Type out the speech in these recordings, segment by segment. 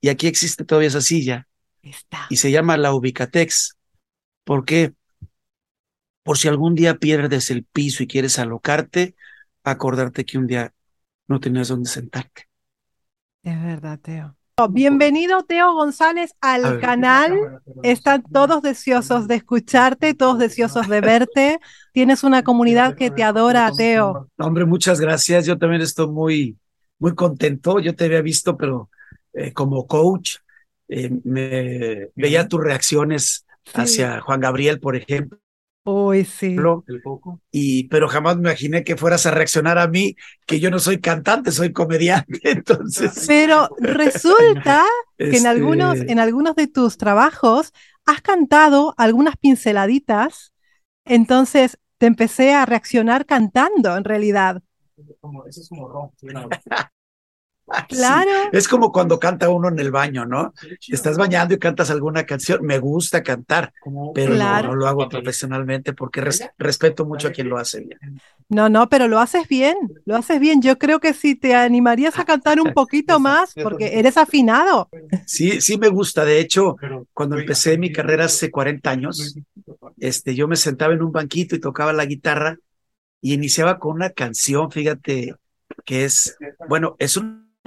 Y aquí existe todavía esa silla. Está. Y se llama la Ubicatex. ¿Por qué? Por si algún día pierdes el piso y quieres alocarte, acordarte que un día no tenías dónde sentarte. Es verdad, Teo. Bienvenido, Teo González, al ver. canal. Están todos deseosos de escucharte, todos deseosos de verte. Tienes una comunidad que te adora, Teo. No, hombre, muchas gracias. Yo también estoy muy, muy contento. Yo te había visto, pero eh, como coach, eh, me veía tus reacciones hacia Juan Gabriel, por ejemplo. Uy, sí. Y, pero jamás me imaginé que fueras a reaccionar a mí, que yo no soy cantante, soy comediante. Entonces, Pero resulta que en Este- algunos, en algunos de tus trabajos has cantado algunas pinceladitas, entonces te empecé a reaccionar cantando en realidad. eso es como ron. Claro. Sí, Es como cuando canta uno en el baño, ¿no? Estás bañando y cantas alguna canción. Me gusta cantar, pero no- Claro. no, lo hago profesionalmente porque res- respeto mucho a quien lo hace bien. No, no, pero lo haces bien, lo haces bien. Yo creo que si te animarías a cantar un poquito más, porque eres afinado. Sí, sí me gusta. De hecho, cuando empecé mi carrera hace 40 años, este, yo me sentaba en un banquito y tocaba la guitarra y iniciaba con una canción, fíjate, que es, bueno, es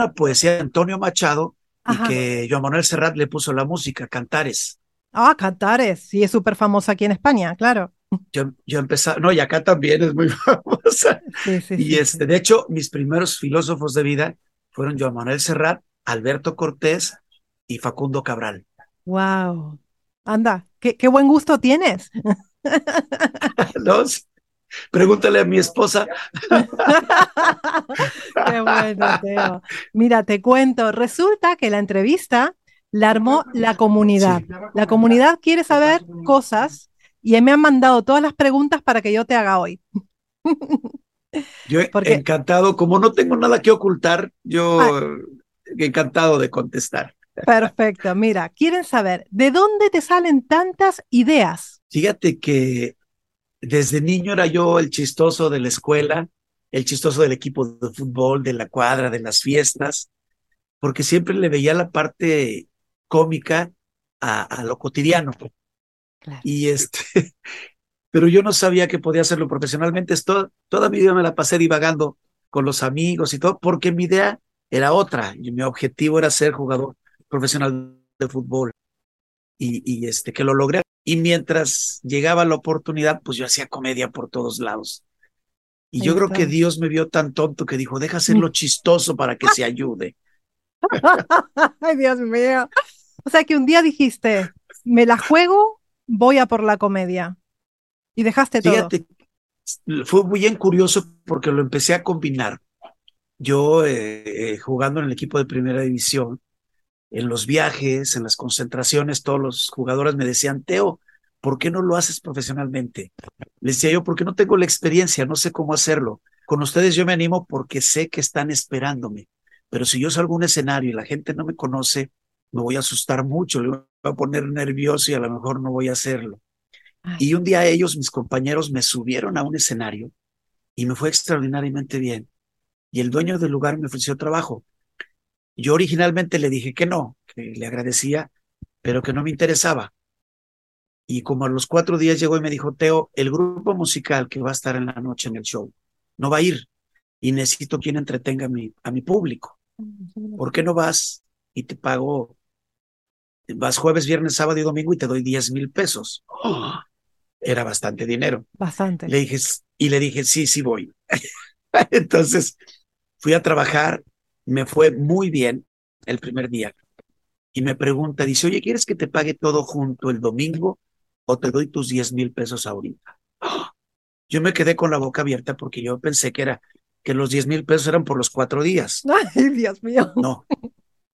una poesía de Antonio Machado y que Joan Manuel Serrat le puso la música, Cantares. Ah, Cantares, sí, es súper famosa aquí en España, claro. Yo, yo empezaba, no, y acá también es muy famosa. Sí, sí, Y sí, este, de hecho, mis primeros filósofos de vida fueron Joan Manuel Serrat, Alberto Cortés y Facundo Cabral. Wow. Anda, qué, qué buen gusto tienes. ¿No? Pregúntale a mi esposa. Qué bueno, Teo. Mira, te cuento, resulta que la entrevista la armó la comunidad. La comunidad quiere saber cosas y me han mandado todas las preguntas para que yo te haga hoy. Yo Porque- encantado, como no tengo nada que ocultar, yo encantado de contestar. Perfecto, mira, quieren saber, ¿de dónde te salen tantas ideas? Fíjate que desde niño era yo el chistoso de la escuela, el chistoso del equipo de fútbol, de la cuadra, de las fiestas, porque siempre le veía la parte cómica a, a lo cotidiano. Claro. Y este, pero yo no sabía que podía hacerlo profesionalmente. Esto, toda mi vida me la pasé divagando con los amigos y todo, porque mi idea era otra. Y mi objetivo era ser jugador profesional de fútbol. Y, y este, que lo logré. Y mientras llegaba la oportunidad, pues yo hacía comedia por todos lados. Y Ahí yo creo que Dios me vio tan tonto que dijo, deja hacerlo chistoso para que se ayude. Ay, Dios mío. O sea que un día dijiste, me la juego, voy a por la comedia. Y dejaste todo. Fíjate, fue muy bien curioso porque lo empecé a combinar. Yo eh, eh, jugando en el equipo de primera división, en los viajes, en las concentraciones, todos los jugadores me decían, Teo, ¿por qué no lo haces profesionalmente? Les decía yo, porque no tengo la experiencia, no sé cómo hacerlo. Con ustedes yo me animo porque sé que están esperándome. Pero si yo salgo a un escenario y la gente no me conoce, me voy a asustar mucho, le voy a poner nervioso y a lo mejor no voy a hacerlo. Ay. Y un día ellos, mis compañeros, me subieron a un escenario y me fue extraordinariamente bien. Y el dueño del lugar me ofreció trabajo. Yo originalmente le dije que no, que le agradecía, pero que no me interesaba. Y como a los cuatro días llegó y me dijo, Teo, el grupo musical que va a estar en la noche en el show no va a ir y necesito quien entretenga a mi, a mi público. ¿Por qué no vas y te pago? Vas jueves, viernes, sábado y domingo y te doy 10 mil pesos. ¡Oh! Era bastante dinero. Bastante. Le dije, y le dije, sí, sí voy. Entonces fui a trabajar, me fue muy bien el primer día. Y me pregunta, dice, oye, ¿quieres que te pague todo junto el domingo o te doy tus 10 mil pesos ahorita? ¡Ah! Yo me quedé con la boca abierta porque yo pensé que era que los 10 mil pesos eran por los cuatro días. Ay, Dios mío. No,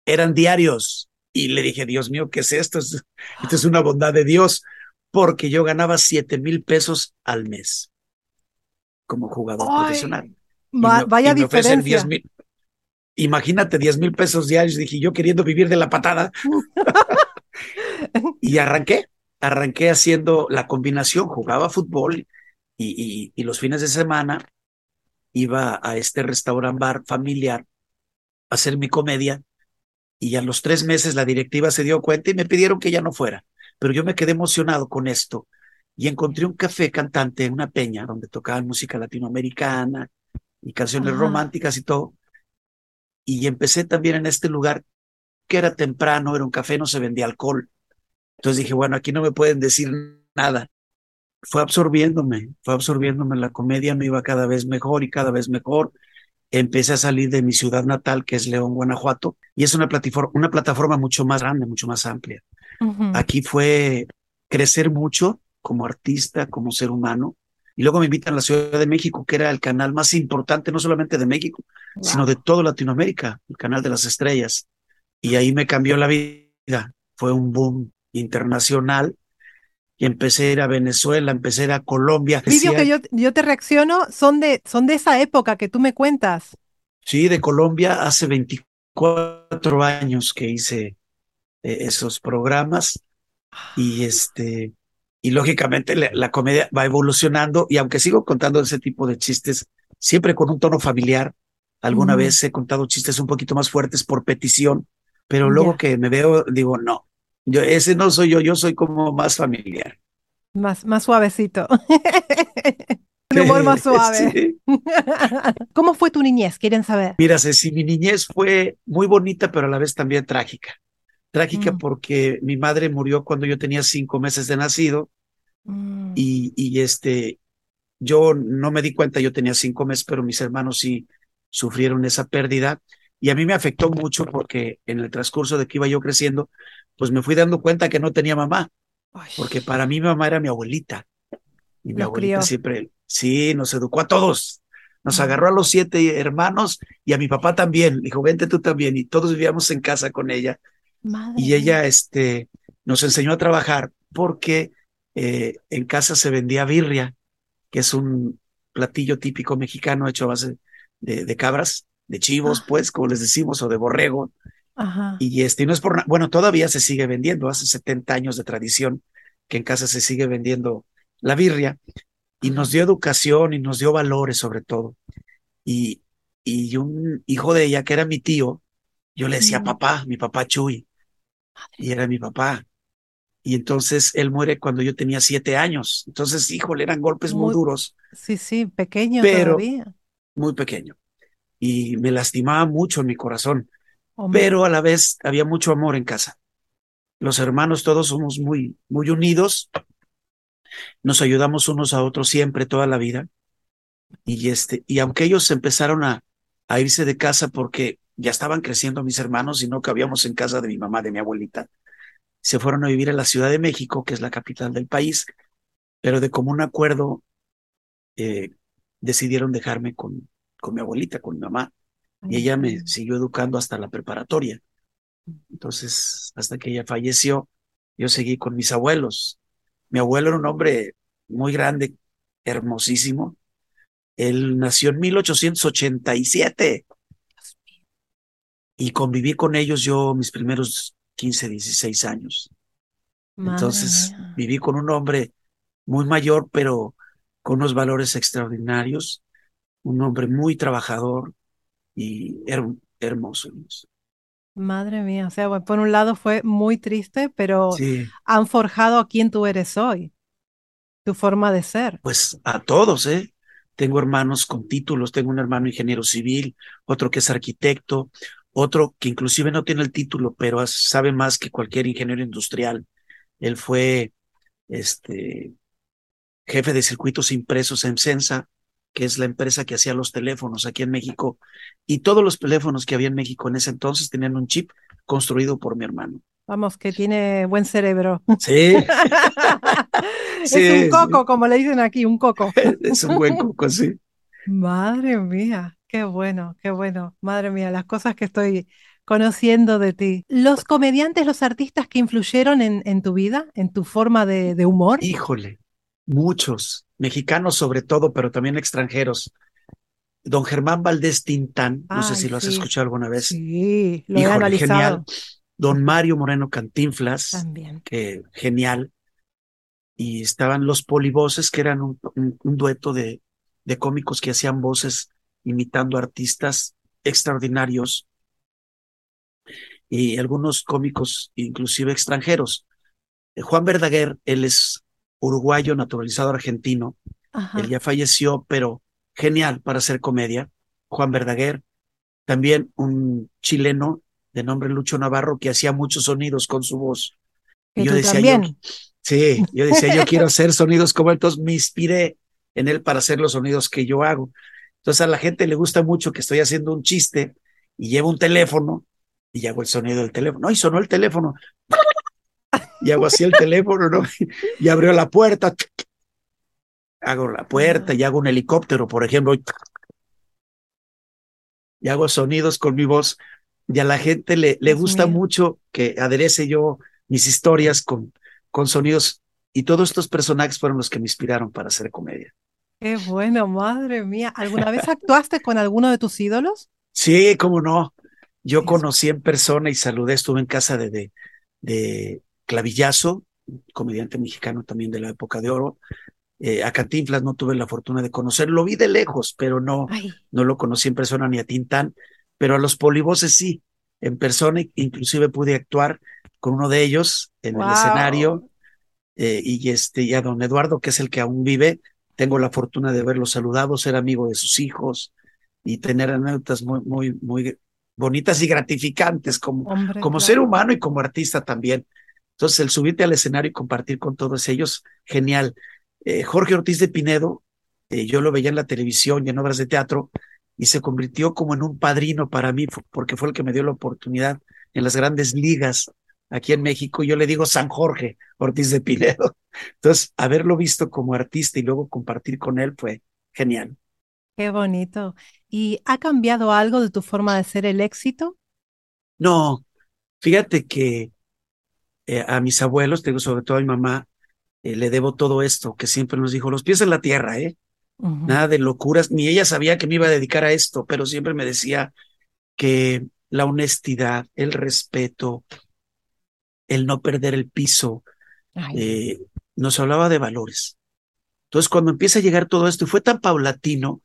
eran diarios. Y le dije, Dios mío, ¿qué es esto? Es- Esto es una bondad de Dios, porque yo ganaba 7 mil pesos al mes como jugador Ay, profesional. Y me- vaya y me diferencia. 10 mil. Imagínate 10 mil pesos diarios. Dije, yo queriendo vivir de la patada. y arranqué, arranqué haciendo la combinación, jugaba fútbol y, y, y los fines de semana iba a este restaurant bar familiar a hacer mi comedia y a los tres meses la directiva se dio cuenta y me pidieron que ya no fuera. Pero yo me quedé emocionado con esto y encontré un café cantante en una peña donde tocaban música latinoamericana y canciones Ajá. románticas y todo. Y empecé también en este lugar que era temprano, era un café, no se vendía alcohol. Entonces dije, bueno, aquí no me pueden decir nada. Fue absorbiéndome, fue absorbiéndome. La comedia me iba cada vez mejor y cada vez mejor. Empecé a salir de mi ciudad natal, que es León, Guanajuato, y es una plataforma, una plataforma mucho más grande, mucho más amplia. Aquí fue crecer mucho como artista, como ser humano. Y luego me invitan a la Ciudad de México, que era el canal más importante, no solamente de México, sino de toda Latinoamérica, el canal de las estrellas. Y ahí me cambió la vida. Fue un boom internacional. Y empecé a ir a Venezuela, empecé a ir a Colombia. Vídeos que yo, yo te reacciono son de, son de esa época que tú me cuentas. Sí, de Colombia hace 24 años que hice eh, esos programas y este y lógicamente la, la comedia va evolucionando y aunque sigo contando ese tipo de chistes siempre con un tono familiar, alguna vez he contado chistes un poquito más fuertes por petición, pero luego que me veo digo, no, yo ese no soy yo, yo soy como más familiar. Más, más suavecito. Un humor más suave. Sí. ¿Cómo fue tu niñez? Quieren saber. Mira, Ceci, mi niñez fue muy bonita, pero a la vez también trágica. Trágica Mm. porque mi madre murió cuando yo tenía cinco meses de nacido Mm, y, y este, yo no me di cuenta, yo tenía cinco meses, pero mis hermanos sí sufrieron esa pérdida y a mí me afectó mucho porque en el transcurso de que iba yo creciendo, pues me fui dando cuenta que no tenía mamá, porque para mí mi mamá era mi abuelita y mi Los abuelita crió. siempre, sí, nos educó a todos. Nos agarró a los siete hermanos y a mi papá también. Dijo, vente tú también. Y todos vivíamos en casa con ella. madre Y ella este, nos enseñó a trabajar porque eh, en casa se vendía birria, que es un platillo típico mexicano hecho a base de, de cabras, de chivos, Ah. pues, como les decimos, o de borrego. Ajá. Y este, y no es por, bueno, todavía se sigue vendiendo, hace 70 años de tradición que en casa se sigue vendiendo la birria y nos dio educación y nos dio valores sobre todo. Y, y un hijo de ella, que era mi tío, yo le decía papá, mi papá Chuy, y era mi papá. Y entonces él muere cuando yo tenía siete años. Entonces, híjole, eran golpes muy Muy- duros, Sí, sí, pequeño Pero- todavía. muy pequeño. Y me lastimaba mucho en mi corazón, Hombre, pero a la vez había mucho amor en casa. Los hermanos todos somos muy, muy unidos. Nos ayudamos unos a otros siempre, toda la vida. Y este, y aunque ellos empezaron a, a irse de casa porque ya estaban creciendo mis hermanos y no cabíamos en casa de mi mamá, de mi abuelita, se fueron a vivir a la Ciudad de México, que es la capital del país, pero de común acuerdo eh, decidieron dejarme con, con mi abuelita, con mi mamá, y ella me siguió educando hasta la preparatoria. Entonces, hasta que ella falleció, yo seguí con mis abuelos. Mi abuelo era un hombre muy grande, hermosísimo. Él nació en 1887 y conviví con ellos yo mis primeros 15, 16 años. Madre Entonces, mía. viví con un hombre muy mayor, pero con unos valores extraordinarios, un hombre muy trabajador y her- hermoso. Madre mía, o sea, bueno, por un lado fue muy triste, pero Sí, han forjado a quien tú eres hoy, tu forma de ser. pues a todos, ¿eh? Tengo hermanos con títulos, tengo un hermano ingeniero civil, otro que es arquitecto, otro que inclusive no tiene el título, pero sabe más que cualquier ingeniero industrial. Él fue este jefe de circuitos impresos en Censa, que es la empresa que hacía los teléfonos aquí en México, y todos los teléfonos que había en México en ese entonces tenían un chip construido por mi hermano. Vamos, que tiene buen cerebro. Sí, Es un sí. coco, como le dicen aquí, un coco. es un buen coco, sí. Madre mía, qué bueno, qué bueno. Madre mía, las cosas que estoy conociendo de ti. Los comediantes, los artistas que influyeron en, en tu vida, en tu forma de, de humor. Híjole, muchos, mexicanos sobre todo, pero también extranjeros. Don Germán Valdés Tintán, no sé si lo has sí. escuchado alguna vez. Sí, lo he Híjole, analizado genial. Don Mario Moreno Cantinflas, también. que genial. Y estaban los polivoces, que eran un, un- un dueto de, de cómicos que hacían voces imitando artistas extraordinarios. y algunos cómicos, inclusive extranjeros. Eh, Juan Verdaguer, él es uruguayo, naturalizado argentino. Ajá. Él ya falleció, pero genial para hacer comedia. Juan Verdaguer, también un chileno de nombre Lucho Navarro que hacía muchos sonidos con su voz. Y yo decía, también. yo, sí, yo decía, yo quiero hacer sonidos como él, entonces me inspiré en él para hacer los sonidos que yo hago. Entonces a la gente le gusta mucho que estoy haciendo un chiste y llevo un teléfono y hago el sonido del teléfono. Y sonó el teléfono. Y hago así el teléfono, ¿no? Y abrió la puerta. Hago la puerta y hago un helicóptero, por ejemplo. Y hago sonidos con mi voz. Y a la gente le, le gusta mucho que aderece yo mis historias con, con sonidos. Y todos estos personajes fueron los que me inspiraron para hacer comedia. Qué bueno, madre mía. ¿Alguna vez actuaste con alguno de tus ídolos? Sí, cómo no. Yo conocí en persona y saludé, estuve en casa de, de, de Clavillazo, comediante mexicano también de la época de oro. Eh, a Cantinflas no tuve la fortuna de conocer, lo vi de lejos, pero no, Ay, no lo conocí en persona ni a Tintán, pero a los polivoces sí, en persona, inclusive pude actuar con uno de ellos en el escenario, eh, y este, y a don Eduardo, que es el que aún vive, tengo la fortuna de verlo saludado, ser amigo de sus hijos y tener anécdotas muy, muy, muy bonitas y gratificantes como, hombre, como claro. ser humano y como artista también. Entonces, el subirte al escenario y compartir con todos ellos, genial. Eh, Jorge Ortiz de Pinedo, eh, yo lo veía en la televisión y en obras de teatro y se convirtió como en un padrino para mí porque fue el que me dio la oportunidad en las grandes ligas aquí en México. Yo le digo San Jorge Ortiz de Pinedo. Entonces, haberlo visto como artista y luego compartir con él fue genial. Qué bonito. ¿Y ha cambiado algo de tu forma de ser el éxito? No, fíjate que eh, a mis abuelos, tengo sobre todo a mi mamá, eh, le debo todo esto, que siempre nos dijo, los pies en la tierra, ¿eh? Nada de locuras, ni ella sabía que me iba a dedicar a esto, pero siempre me decía que la honestidad, el respeto, el no perder el piso, eh, nos hablaba de valores. Entonces, cuando empieza a llegar todo esto, y fue tan paulatino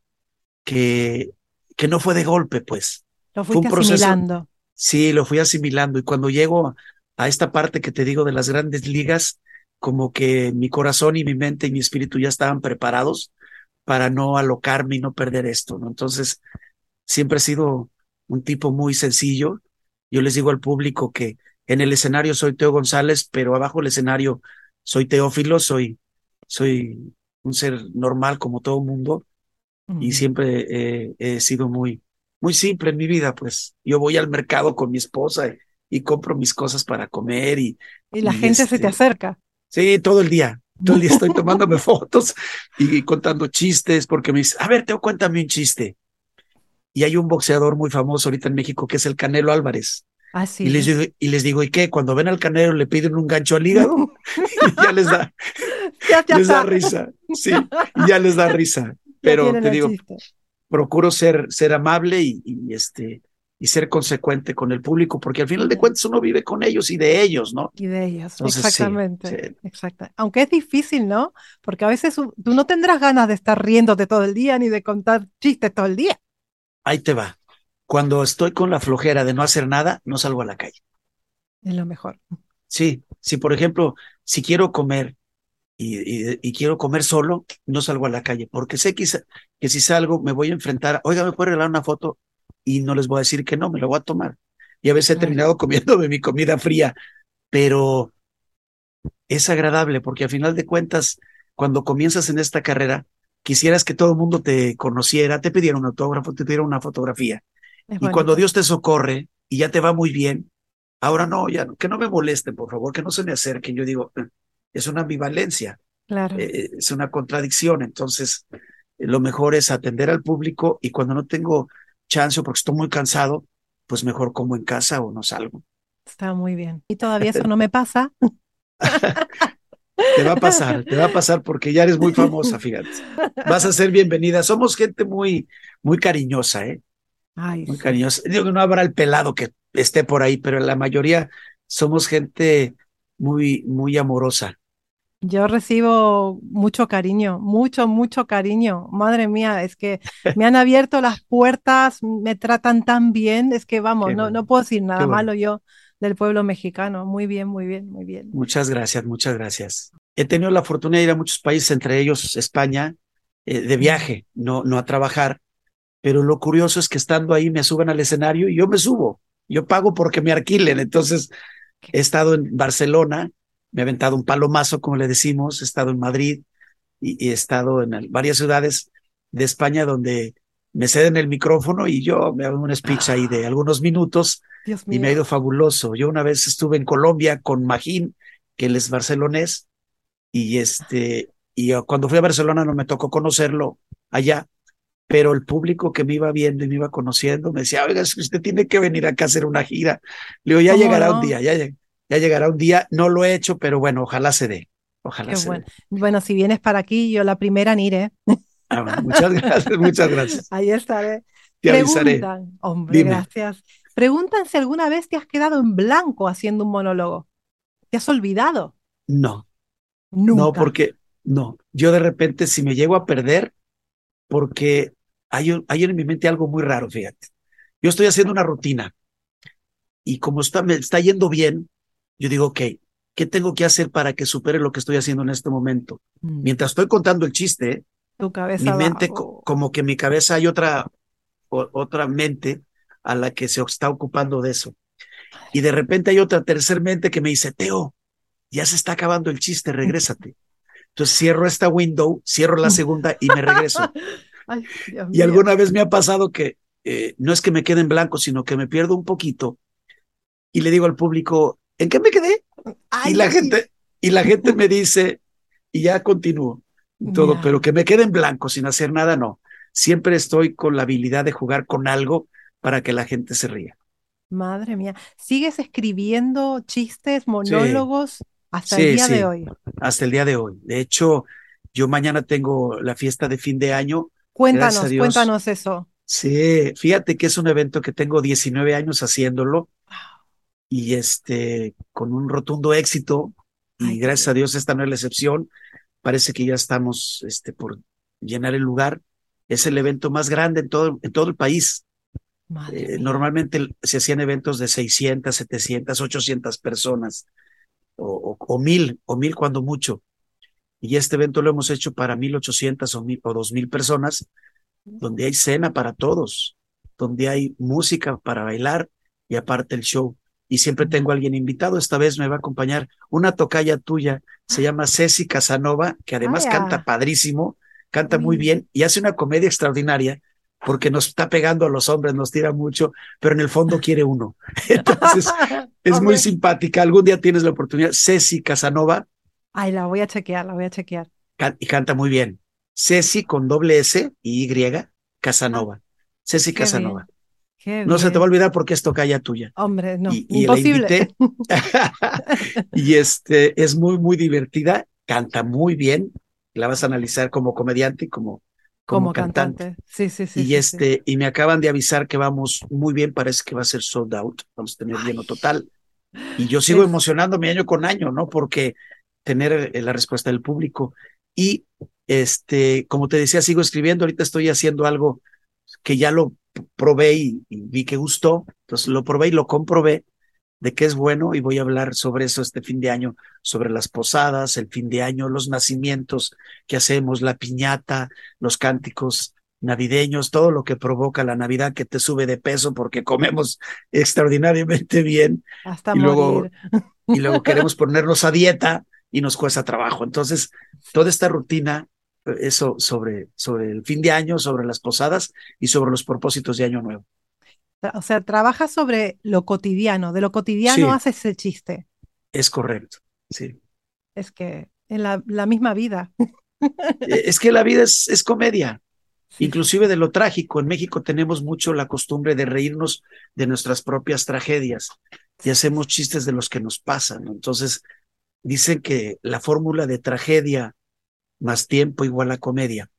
que, que no fue de golpe, pues. lo fue un proceso- asimilando. Sí, lo fui asimilando y cuando llego a, a esta parte que te digo de las grandes ligas, como que mi corazón y mi mente y mi espíritu ya estaban preparados para no alocarme y no perder esto, ¿no? Entonces, siempre he sido un tipo muy sencillo. Yo les digo al público que en el escenario soy Teo González, pero abajo del escenario soy Teófilo, soy, soy un ser normal como todo mundo y siempre eh, he sido muy, muy simple en mi vida, pues yo voy al mercado con mi esposa y, y compro mis cosas para comer y Y la y gente se te este, acerca. sí, todo el día, todo el día estoy tomándome fotos y, contando chistes porque me dice, a ver, Teo, cuéntame un chiste. Y hay un boxeador muy famoso ahorita en México que es el Canelo Álvarez. Así Y les digo, y les digo, ¿y qué? Cuando ven al Canelo le piden un gancho al hígado y ya les da, Ya, ya les da risa. Sí, ya les da risa. Pero te digo, chiste. procuro ser, ser amable y, y, este y ser consecuente con el público, porque al final de cuentas uno vive con ellos y de ellos, ¿no? Y de Entonces, sí, exactamente, sí. exacta. Aunque es difícil, ¿no? Porque a veces tú no tendrás ganas de estar riéndote todo el día ni de contar chistes todo el día. Ahí te va. Cuando estoy con la flojera de no hacer nada, no salgo a la calle. Es lo mejor. Sí, si por ejemplo, si quiero comer y, y- y quiero comer solo, no salgo a la calle, porque sé que, que si salgo me voy a enfrentar, oiga, ¿me puede regalar una foto? Y no les voy a decir que no, me la voy a tomar. Y a veces he terminado comiéndome mi comida fría, pero es agradable porque al final de cuentas, cuando comienzas en esta carrera, quisieras que todo el mundo te conociera, te pidiera un autógrafo, te pidiera una fotografía. Es Y cuando. Dios te socorre y ya te va muy bien, ahora no, ya no, que no me molesten, por favor, que no se me acerquen. Yo digo, "Eh, es una ambivalencia, Claro. eh, es una contradicción. Entonces, eh, lo mejor es atender al público y cuando no tengo chance o porque estoy muy cansado, pues mejor como en casa o no salgo. Está muy bien. Y todavía eso no me pasa. Te va a pasar, te va a pasar porque ya eres muy famosa, fíjate. Vas a ser bienvenida. Somos gente muy, muy cariñosa, ¿eh? Ay, Muy sí. cariñosa. Digo que no habrá el pelado que esté por ahí, pero la mayoría somos gente muy, muy amorosa. Yo recibo mucho cariño, mucho, mucho cariño. Madre mía, es que me han abierto las puertas, me tratan tan bien, es que vamos, no, no puedo decir nada bueno. malo yo del pueblo mexicano. Muy bien, muy bien, muy bien. Muchas gracias, muchas gracias. He tenido la fortuna de ir a muchos países, entre ellos España, eh, de viaje, no, no a trabajar, pero lo curioso es que estando ahí me suben al escenario y yo me subo. Yo pago porque me alquilen. Entonces, he estado en Barcelona, me he aventado un palomazo, como le decimos, he estado en Madrid y, y he estado en el- varias ciudades de España donde me ceden el micrófono y yo me hago un speech ahí de algunos minutos Dios y me ha ido fabuloso. Yo una vez estuve en Colombia con Magín, que él es barcelonés, y este, y cuando fui a Barcelona no me tocó conocerlo allá, pero el público que me iba viendo y me iba conociendo me decía, oiga, usted tiene que venir acá a hacer una gira. Le digo, ya ¿Cómo llegará un día, ya, lleg- ya llegará un día. No lo he hecho, pero bueno, ojalá se dé. Ojalá Qué se bueno. dé. Bueno, si vienes para aquí, yo la primera en ir, ¿eh? Ah, bueno, muchas gracias, muchas gracias. Ahí estaré. Te avisaré. Preguntan, hombre, Dime. gracias. Preguntan si alguna vez te has quedado en blanco haciendo un monólogo. ¿Te has olvidado? No, Nunca. no, porque no. Yo de repente, si me llego a perder, porque hay, hay en mi mente algo muy raro, fíjate. Yo estoy haciendo una rutina y como está, me está yendo bien, yo digo, ok, ¿qué tengo que hacer para que supere lo que estoy haciendo en este momento? Mm, Mientras estoy contando el chiste, Tu mi mente, co- como que en mi cabeza hay otra, o- otra mente a la que se está ocupando de eso. Y de repente hay otra tercer mente que me dice, Teo, ya se está acabando el chiste, regrésate. Entonces cierro esta window, cierro la segunda y me regreso. Ay, Dios Y mío. alguna vez me ha pasado que eh, no es que me quede en blanco, sino que me pierdo un poquito y le digo al público, ¿en qué me quedé? Ay, y la gente, y la gente me dice, y ya continúo y todo, pero que me quede en blanco sin hacer nada, no. Siempre estoy con la habilidad de jugar con algo para que la gente se ría. Madre mía. ¿Sigues escribiendo chistes, monólogos hasta el día sí. de hoy? Hasta el día de hoy. De hecho, yo mañana tengo la fiesta de fin de año. Cuéntanos, cuéntanos eso. Sí, fíjate que es un evento que tengo 19 años haciéndolo y este, con un rotundo éxito. Y gracias a Dios esta no es la excepción. Parece que ya estamos este, por llenar el lugar. Es el evento más grande en todo, en todo el país. Eh, normalmente se hacían eventos de 600, 700, 800 personas o, o, o mil, o mil cuando mucho. Y este evento lo hemos hecho para 1800 o, mil, o 2000 personas, donde hay cena para todos, donde hay música para bailar y aparte el show. Y siempre tengo a alguien invitado. Esta vez me va a acompañar una tocaya tuya, se llama Ceci Casanova, que además Vaya. canta padrísimo, canta muy Uy. bien y hace una comedia extraordinaria porque nos está pegando a los hombres, nos tira mucho, pero en el fondo quiere uno. Entonces, es muy simpática. Algún día tienes la oportunidad. Ceci Casanova Ay, la voy a chequear, la voy a chequear. can- y canta muy bien. Ceci con doble S y Y, Casanova. Ceci Ah, qué Casanova. Qué No se te bien. va a olvidar porque es tocaya tuya. Hombre, no, y, y imposible. y este es muy, muy divertida, canta muy bien. La vas a analizar como comediante y como, como, Como cantante. cantante. Sí, sí, sí. y sí, sí. este, y me acaban de avisar que vamos muy bien, parece que va a ser sold out, vamos a tener lleno total. Y yo sigo Es- emocionándome año con año, ¿no? Porque tener eh, la respuesta del público. Y este, como te decía, sigo escribiendo. Ahorita estoy haciendo algo que ya lo probé y, y vi que gustó. Entonces lo probé y lo comprobé de que es bueno y voy a hablar sobre eso este fin de año, sobre las posadas, el fin de año, los nacimientos que hacemos, la piñata, los cánticos navideños, todo lo que provoca la Navidad que te sube de peso porque comemos extraordinariamente bien Hasta y luego- morir. y luego queremos ponernos a dieta y nos cuesta trabajo. Entonces, toda esta rutina, eso sobre, sobre el fin de año, sobre las posadas y sobre los propósitos de año nuevo. O sea, trabajas sobre lo cotidiano. De lo cotidiano Sí. haces el chiste. Es correcto. Sí. Es que en la, la misma vida. Eh, Es que la vida es, es comedia. Sí, Inclusive de lo trágico. En México tenemos mucho la costumbre de reírnos de nuestras propias tragedias y hacemos chistes de los que nos pasan. Entonces, dicen que la fórmula de tragedia más tiempo igual a comedia.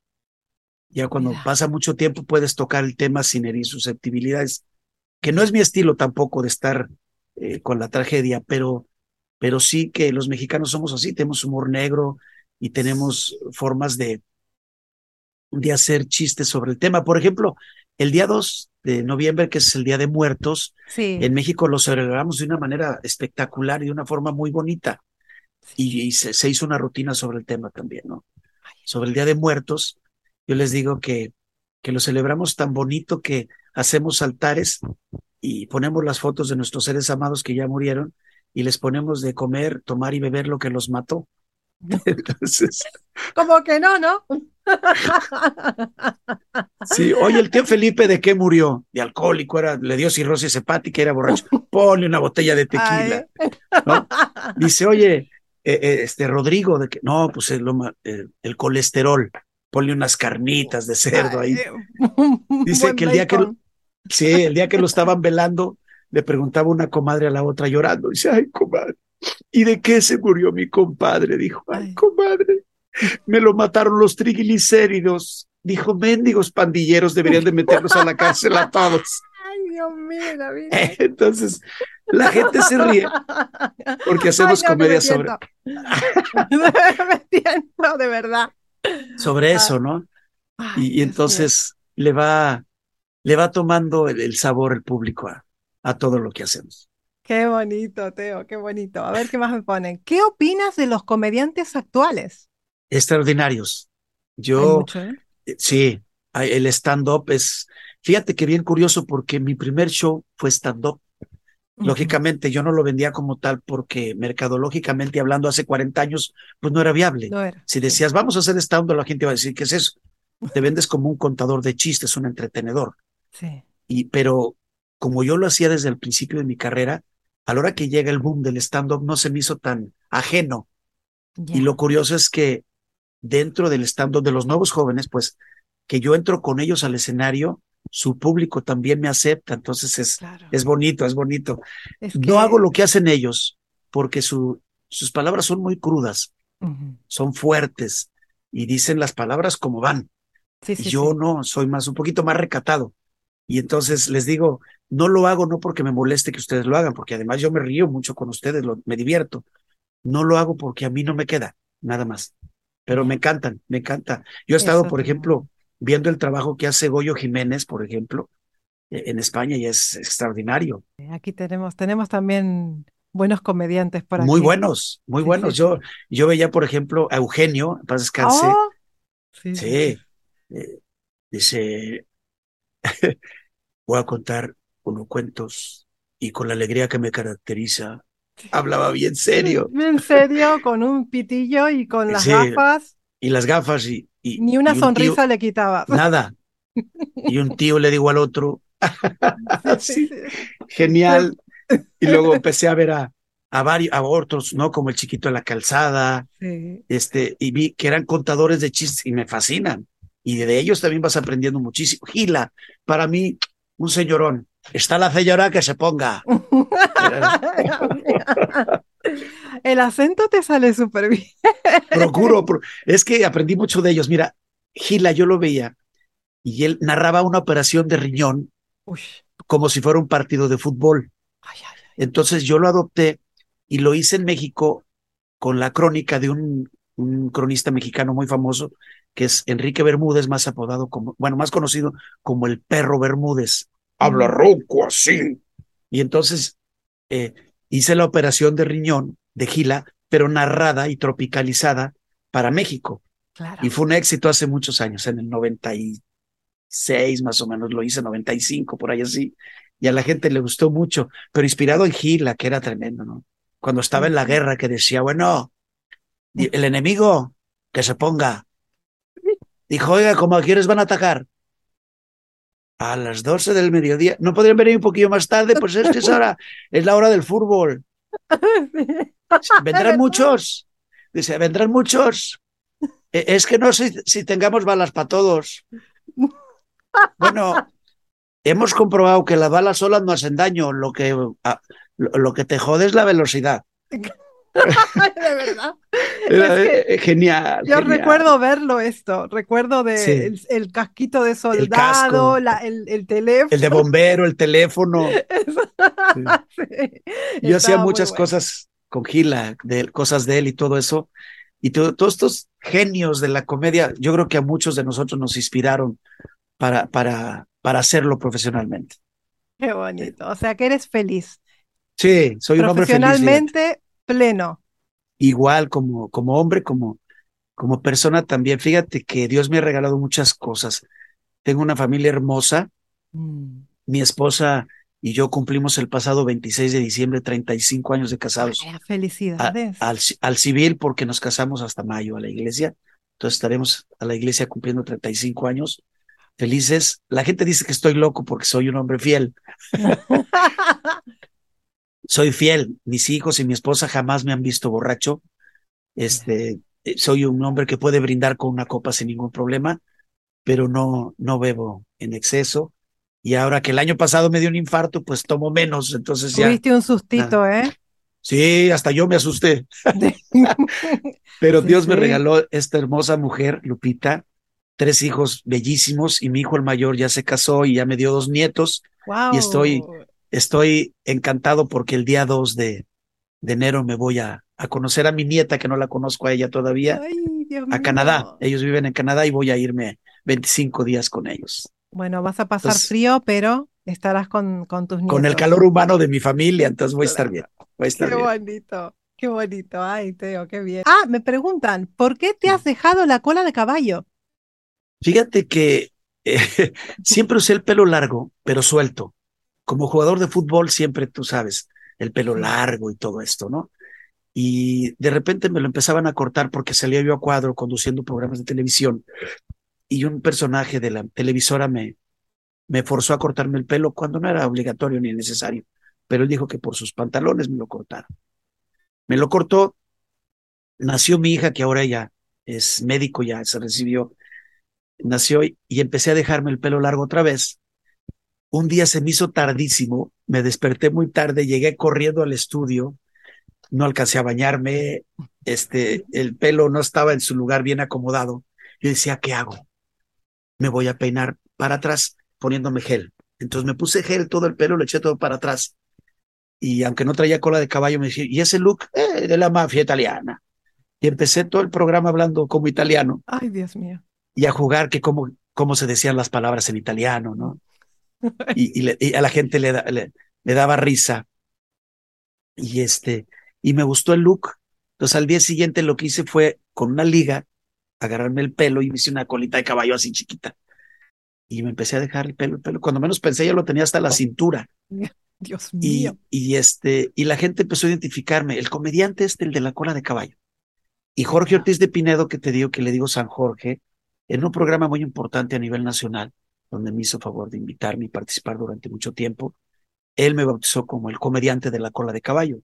Ya cuando Mira. pasa mucho tiempo puedes tocar el tema sin herir susceptibilidades, que no es mi estilo tampoco de estar eh, con la tragedia, pero, pero sí que los mexicanos somos así, tenemos humor negro y tenemos formas de, de hacer chistes sobre el tema. Por ejemplo, el día 2 de noviembre, que es el Día de Muertos, Sí. en México lo celebramos de una manera espectacular y de una forma muy bonita. Y, y se, se hizo una rutina sobre el tema también, ¿no? Sobre el Día de Muertos, yo les digo que, que lo celebramos tan bonito que hacemos altares y ponemos las fotos de nuestros seres amados que ya murieron y les ponemos de comer, tomar y beber lo que los mató. Entonces, Como que no, ¿no? sí, oye, el tío Felipe, ¿de qué murió? De alcohólico, era, le dio cirrosis hepática, era borracho. Ponle una botella de tequila. Dice, oye, eh, eh, este Rodrigo, de que no, pues el, loma- eh, el colesterol, ponle unas carnitas de cerdo ahí. Dice que el día que bacon. Sí, el día que lo estaban velando, le preguntaba una comadre a la otra llorando. Dice, ay, comadre, ¿y de qué se murió mi compadre? Dijo, ay, Ay. comadre, me lo mataron los triglicéridos. Dijo, mendigos pandilleros deberían de meterlos a la cárcel a todos. Dios mío, David. Entonces, la gente se ríe porque hacemos Ay, no, comedia me sobre, me tiento, de verdad. sobre eso, ¿no? Y, Dios entonces le va, le va tomando el, el sabor el público a, a todo lo que hacemos. Qué bonito, Teo, qué bonito. A ver qué más me ponen. ¿Qué opinas de los comediantes actuales? Extraordinarios. Yo, mucho, ¿eh? eh, sí, el stand-up es, fíjate que bien curioso porque mi primer show fue stand-up. Lógicamente yo no lo vendía como tal porque mercadológicamente hablando hace 40 años, pues no era viable. No era. Si decías, vamos a hacer stand-up, la gente iba a decir, ¿qué es eso? Te vendes como un contador de chistes, un entretenedor. Sí. Y, pero como yo lo hacía desde el principio de mi carrera, a la hora que llega el boom del stand-up no se me hizo tan ajeno. Y lo curioso es que dentro del stand-up de los nuevos jóvenes, pues que yo entro con ellos al escenario, su público también me acepta, entonces es, Claro. es bonito, es bonito. Es No hago lo que hacen ellos, porque su, sus palabras son muy crudas, son fuertes y dicen las palabras como van. Sí, yo sí. no, soy más, un poquito más recatado. Y entonces les digo, no lo hago no porque me moleste que ustedes lo hagan, porque además yo me río mucho con ustedes, lo- me divierto. No lo hago porque a mí no me queda, nada más. Pero me encantan, me encanta. Yo he estado, Eso por ejemplo, viendo el trabajo que hace Goyo Jiménez, por ejemplo, eh, en España y es extraordinario. Aquí tenemos, tenemos también buenos comediantes por Muy aquí. buenos, muy Sí, buenos. sí, Yo, yo veía, por ejemplo, a Eugenio, en paz descanse, Oh, sí, eh, dice, voy a contar unos cuentos y con la alegría que me caracteriza, hablaba bien serio. En serio, con un pitillo y con las gafas, Y las gafas y, y- ni una y un tío- sonrisa le quitaba. nada. Y un tío le digo al otro, Sí, sí, genial. Y luego empecé a ver a, a varios, a otros, ¿no? Como el chiquito de la calzada, Sí. este, y vi que eran contadores de chistes y me fascinan. Y de ellos también vas aprendiendo muchísimo. Gila, para mí, un señorón. Está la señora que se ponga. El acento te sale súper bien. Procuro, pro- es que aprendí mucho de ellos. Mira, Gila, yo lo veía y él narraba una operación de riñón Uy, como si fuera un partido de fútbol. ay, ay, ay. Entonces yo lo adopté y lo hice en México con la crónica de un, un cronista mexicano muy famoso, que es Enrique Bermúdez, más apodado como, bueno, más conocido como el perro Bermúdez. Habla ronco así. Y entonces eh, hice la operación de riñón de Gila, pero narrada y tropicalizada para México. Claro. Y fue un éxito hace muchos años, en el 96 más o menos, lo hice 95, por ahí así. Y a la gente le gustó mucho, pero inspirado en Gila, que era tremendo, ¿no? Cuando estaba en la guerra, que decía, bueno, el enemigo, que se ponga. Dijo, oiga, ¿cómo a quiénes van a atacar? A las 12 del mediodía. ¿No podrían venir un poquillo más tarde? Pues es que es ahora, es la hora del fútbol. ¿Vendrán muchos? Dice, ¿vendrán muchos? "E- Es que no sé si tengamos balas para todos. Bueno, hemos comprobado que las balas solas no hacen daño. Lo que, ah, lo, lo que te jode es la velocidad. De verdad. Era, Es que eh, genial. Yo genial. recuerdo verlo esto, recuerdo de Sí. el, el casquito de soldado, la- el, el teléfono. El de bombero, el teléfono. Eso. Sí. Yo hacía muchas bueno. cosas con Gila, de cosas de él y todo eso. Y todos estos genios de la comedia, yo creo que a muchos de nosotros nos inspiraron para, para, para hacerlo profesionalmente. Qué bonito. O sea que eres feliz. Sí, soy un hombre feliz. Profesionalmente pleno. Igual como, como hombre, como, como persona también. Fíjate que Dios me ha regalado muchas cosas. Tengo una familia hermosa. Mm. Mi esposa y yo cumplimos el pasado 26 de diciembre 35 años de casados. felicidades. al, al, civil porque nos casamos hasta mayo a la iglesia. Entonces estaremos a la iglesia cumpliendo 35 años. Felices. La gente dice que estoy loco porque soy un hombre fiel. soy fiel. Mis hijos y mi esposa jamás me han visto borracho. Este, soy un hombre que puede brindar con una copa sin ningún problema, pero no, no bebo en exceso. Y ahora que el año pasado me dio un infarto, pues tomo menos. Entonces ya. Tuviste un sustito, ¿eh? Sí, hasta yo me asusté. pero Dios me regaló esta hermosa mujer, Lupita, tres hijos bellísimos y mi hijo el mayor ya se casó y ya me dio dos nietos. Wow. Y estoy, estoy encantado porque el día 2 de, de enero me voy a, a conocer a mi nieta, que no la conozco a ella todavía, a Canadá. Ellos viven en Canadá y voy a irme 25 días con ellos. Bueno, vas a pasar frío, pero estarás con, con tus nietos. Con el calor humano de mi familia, entonces voy a estar bien. Voy a estar qué bien. bonito, qué bonito. Ay, Teo, qué bien. Ah, me preguntan, ¿por qué te has dejado la cola de caballo? Fíjate que eh, siempre usé el pelo largo, pero suelto. Como jugador de fútbol, siempre tú sabes, el pelo largo y todo esto, ¿no? y de repente me lo empezaban a cortar porque salía yo a cuadro conduciendo programas de televisión y un personaje de la televisora me, me forzó a cortarme el pelo cuando no era obligatorio ni necesario, pero él dijo que por sus pantalones me lo cortara. Me lo cortó, nació mi hija que ahora ya es médico, ya se recibió, nació y empecé a dejarme el pelo largo otra vez. Un día se me hizo tardísimo, me desperté muy tarde, llegué corriendo al estudio, no alcancé a bañarme, este, el pelo no estaba en su lugar bien acomodado. Yo decía, ¿qué hago? Me voy a peinar para atrás poniéndome gel. Entonces me puse gel todo el pelo, lo eché todo para atrás. Y aunque no traía cola de caballo, me decía, ¿y ese look? Eh, de la mafia italiana. Y empecé todo el programa hablando como italiano. Ay, Dios mío. Y a jugar que cómo, cómo se decían las palabras en italiano, ¿no? y, y, a la gente le, le, le daba risa. Y este, y me gustó el look. Entonces al día siguiente lo que hice fue con una liga agarrarme el pelo y me hice una colita de caballo así chiquita. Y me empecé a dejar el pelo, el pelo. Cuando menos pensé ya lo tenía hasta la cintura. Dios mío. Y, este, y la gente empezó a identificarme. El comediante este, el de la cola de caballo. Y Jorge Ortiz de Pinedo, que te digo que le digo San Jorge, en un programa muy importante a nivel nacional, donde me hizo favor de invitarme y participar durante mucho tiempo, él me bautizó como el comediante de la cola de caballo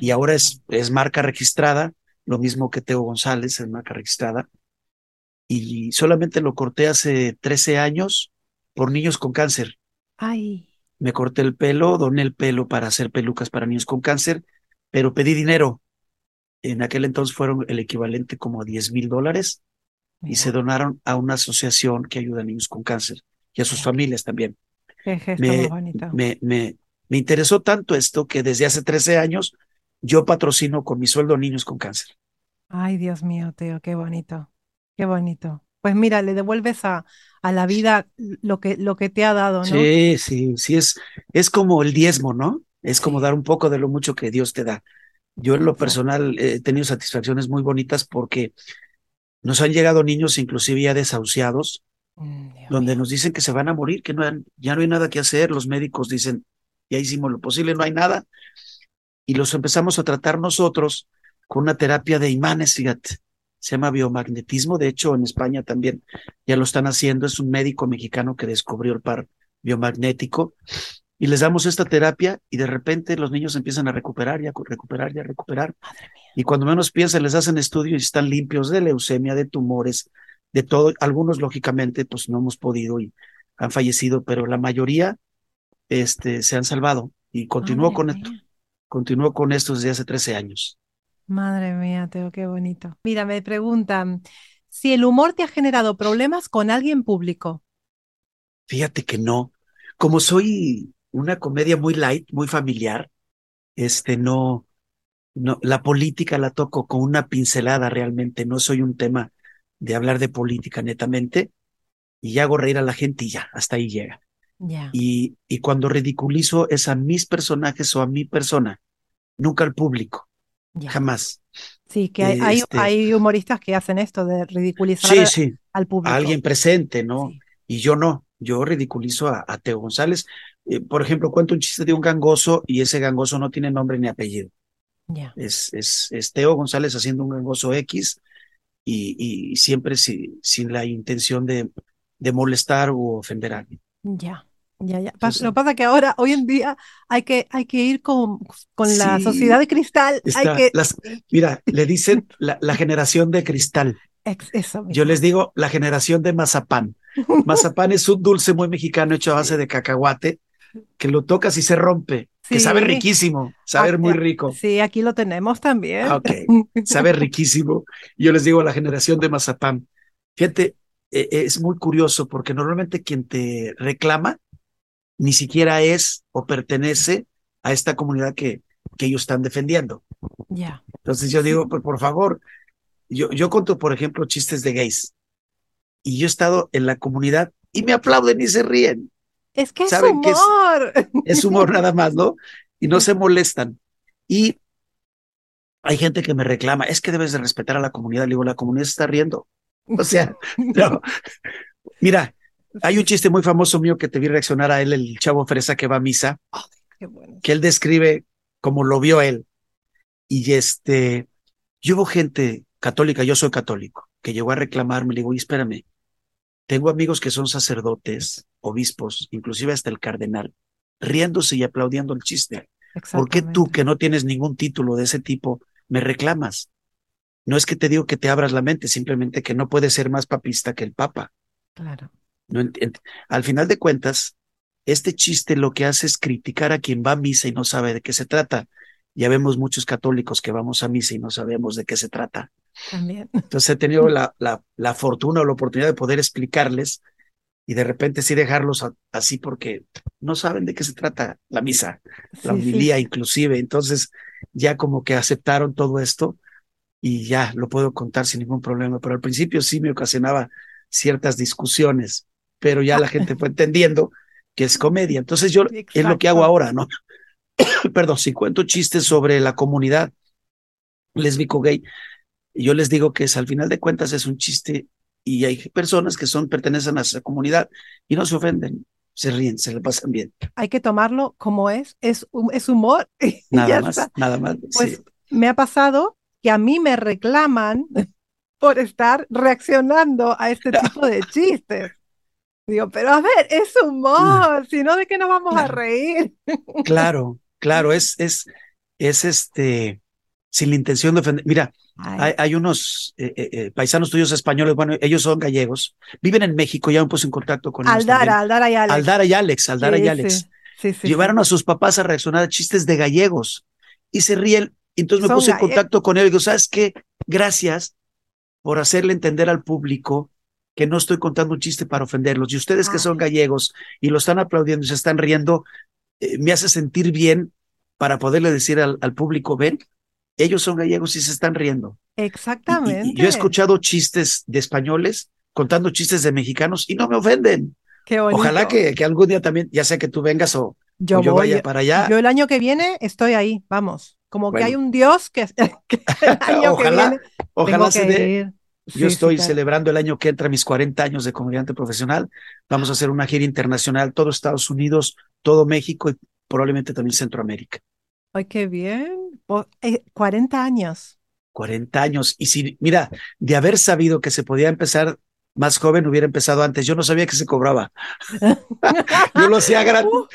y ahora es, es marca registrada, lo mismo que Teo González, es marca registrada. Y solamente lo corté hace 13 años por niños con cáncer. Ay. Me corté el pelo, doné el pelo para hacer pelucas para niños con cáncer, pero pedí dinero. En aquel entonces fueron el equivalente como a 10 mil dólares y se donaron a una asociación que ayuda a niños con cáncer y a sus familias también. Qué gesto me, bonito. Me, me, me interesó tanto esto que desde hace 13 años yo patrocino con mi sueldo niños con cáncer. Ay, Dios mío, Teo, qué bonito, qué bonito. Pues mira, le devuelves a, a la vida lo que, lo que te ha dado, ¿no? Sí, sí, sí, es, es como el diezmo, ¿no? Es como dar un poco de lo mucho que Dios te da. Yo en lo personal he tenido satisfacciones muy bonitas porque nos han llegado niños inclusive ya desahuciados, mm, donde nos dicen que se van a morir, que no, ya no hay nada que hacer. Los médicos dicen, ya hicimos lo posible, no hay nada. Y los empezamos a tratar nosotros con una terapia de imanes, fíjate. Se llama biomagnetismo. De hecho, en España también ya lo están haciendo. Es un médico mexicano que descubrió el par biomagnético. Y les damos esta terapia y de repente los niños empiezan a recuperar, ya recuperar, ya recuperar. Y cuando menos piensan, les hacen estudios y están limpios de leucemia, de tumores, de todo. Algunos, lógicamente, pues no hemos podido y han fallecido, pero la mayoría este, se han salvado y continúo con esto. Continúo con esto desde hace 13 años. Madre mía, Teo, qué bonito. Mira, me preguntan si el humor te ha generado problemas con alguien público. Fíjate que no. Como soy una comedia muy light, muy familiar, este no, no, la política la toco con una pincelada realmente, no soy un tema de hablar de política netamente, y hago reír a la gente y ya, hasta ahí llega. Ya. Y, y cuando ridiculizo es a mis personajes o a mi persona, nunca al público, jamás. Sí, que hay, Este- hay humoristas que hacen esto de ridiculizar Sí, sí, al público. a alguien presente, ¿no? Sí. Y yo no, yo ridiculizo a, a Teo González. Eh, por ejemplo, cuento un chiste de un gangoso y ese gangoso no tiene nombre ni apellido. Ya. Es, es, es Teo González haciendo un gangoso X y, y siempre si- sin la intención de, de molestar o ofender a alguien. Ya, ya, ya. Entonces- Lo que pasa es que ahora, hoy en día, hay que, hay que ir con, con la Sí. sociedad de cristal. Hay Está- que. las- mira, le dicen la, la generación de cristal. ex- eso Yo les digo la generación de mazapán. Mazapán es un dulce muy mexicano hecho a base de cacahuate que lo tocas y se rompe, que sabe riquísimo, sabe Ah, muy rico. Sí, aquí lo tenemos también. Ah, ok. sabe riquísimo. Yo les digo la generación de mazapán. Fíjate, eh, es muy curioso porque normalmente quien te reclama ni siquiera es o pertenece a esta comunidad que, que ellos están defendiendo. Ya. Entonces yo digo, por, por favor, yo, yo conto, por ejemplo, chistes de gays. Y yo he estado en la comunidad y me aplauden y se ríen. Es que es ¿Saben qué es? humor. Es humor nada más, ¿no? Y no se molestan. Y hay gente que me reclama, es que debes de respetar a la comunidad. Le digo, la comunidad se está riendo. O sea, no. Mira, hay un chiste muy famoso mío que te vi reaccionar a él, el chavo fresa que va a misa, Qué bueno. que él describe como lo vio él. Y este, yo hubo gente católica, yo soy católico, que llegó a reclamarme, le digo, "Oye, espérame, tengo amigos que son sacerdotes, obispos, inclusive hasta el cardenal, riéndose y aplaudiendo el chiste. ¿Por qué tú, que no tienes ningún título de ese tipo, me reclamas? No es que te digo que te abras la mente, simplemente que no puedes ser más papista que el Papa. Claro. No Al final de cuentas, este chiste lo que hace es criticar a quien va a misa y no sabe de qué se trata. Ya vemos muchos católicos que vamos a misa y no sabemos de qué se trata. También. Entonces he tenido la, la, la fortuna o la oportunidad de poder explicarles y de repente sí dejarlos a- así porque no saben de qué se trata la misa, la Sí, inclusive. Entonces ya como que aceptaron todo esto y ya lo puedo contar sin ningún problema. Pero al principio sí me ocasionaba ciertas discusiones, pero ya la gente fue entendiendo que es comedia. Entonces yo es lo que hago ahora, ¿no? Perdón, si cuento chistes sobre la comunidad lésbico gay, yo les digo que es al final de cuentas es un chiste y hay personas que son pertenecen a esa comunidad y no se ofenden, se ríen, se le pasan bien. Hay que tomarlo como es. Es, es humor. Nada más, está. nada más. Pues sí. me ha pasado que a mí me reclaman por estar reaccionando a este tipo de chistes. Digo, pero a ver, es humor, si no, ¿de qué nos vamos a Claro. reír? Claro, claro, es, es, es este, sin la intención de ofender. Mira, Ay, hay, hay unos eh, eh, eh, paisanos tuyos españoles, bueno, ellos son gallegos, viven en México, ya me puse en contacto con ellos Aldara, también. Aldara y Alex. Aldara y Alex, Aldara Sí, y Alex. sí, sí, sí, Llevaron a sus papás a reaccionar a chistes de gallegos y se ríen. Entonces me Son puse en contacto con él y digo, ¿sabes qué? Gracias por hacerle entender al público que no estoy contando un chiste para ofenderlos. Y ustedes que son gallegos y lo están aplaudiendo y se están riendo, eh, me hace sentir bien para poderle decir al, al público, ven, ellos son gallegos y se están riendo. Y- Exactamente. y yo he escuchado chistes de españoles contando chistes de mexicanos y no me ofenden. Qué bonito. Ojalá que, que algún día también, ya sea que tú vengas o, yo, o yo voy, vaya para allá. yo el año que viene estoy ahí, vamos. Como que hay un Dios que, que el año que Ojalá, viene Ojalá se que dé. ir. Yo Sí, estoy celebrando el año que entra mis 40 años de comediante profesional. Vamos a hacer una gira internacional, todo Estados Unidos, todo México y probablemente también Centroamérica. Ay, qué bien. Po- eh, 40 años. 40 años. Y si, mira, de haber sabido que se podía empezar más joven, hubiera empezado antes. Yo no sabía que se cobraba. Yo lo hacía gratis. Uh,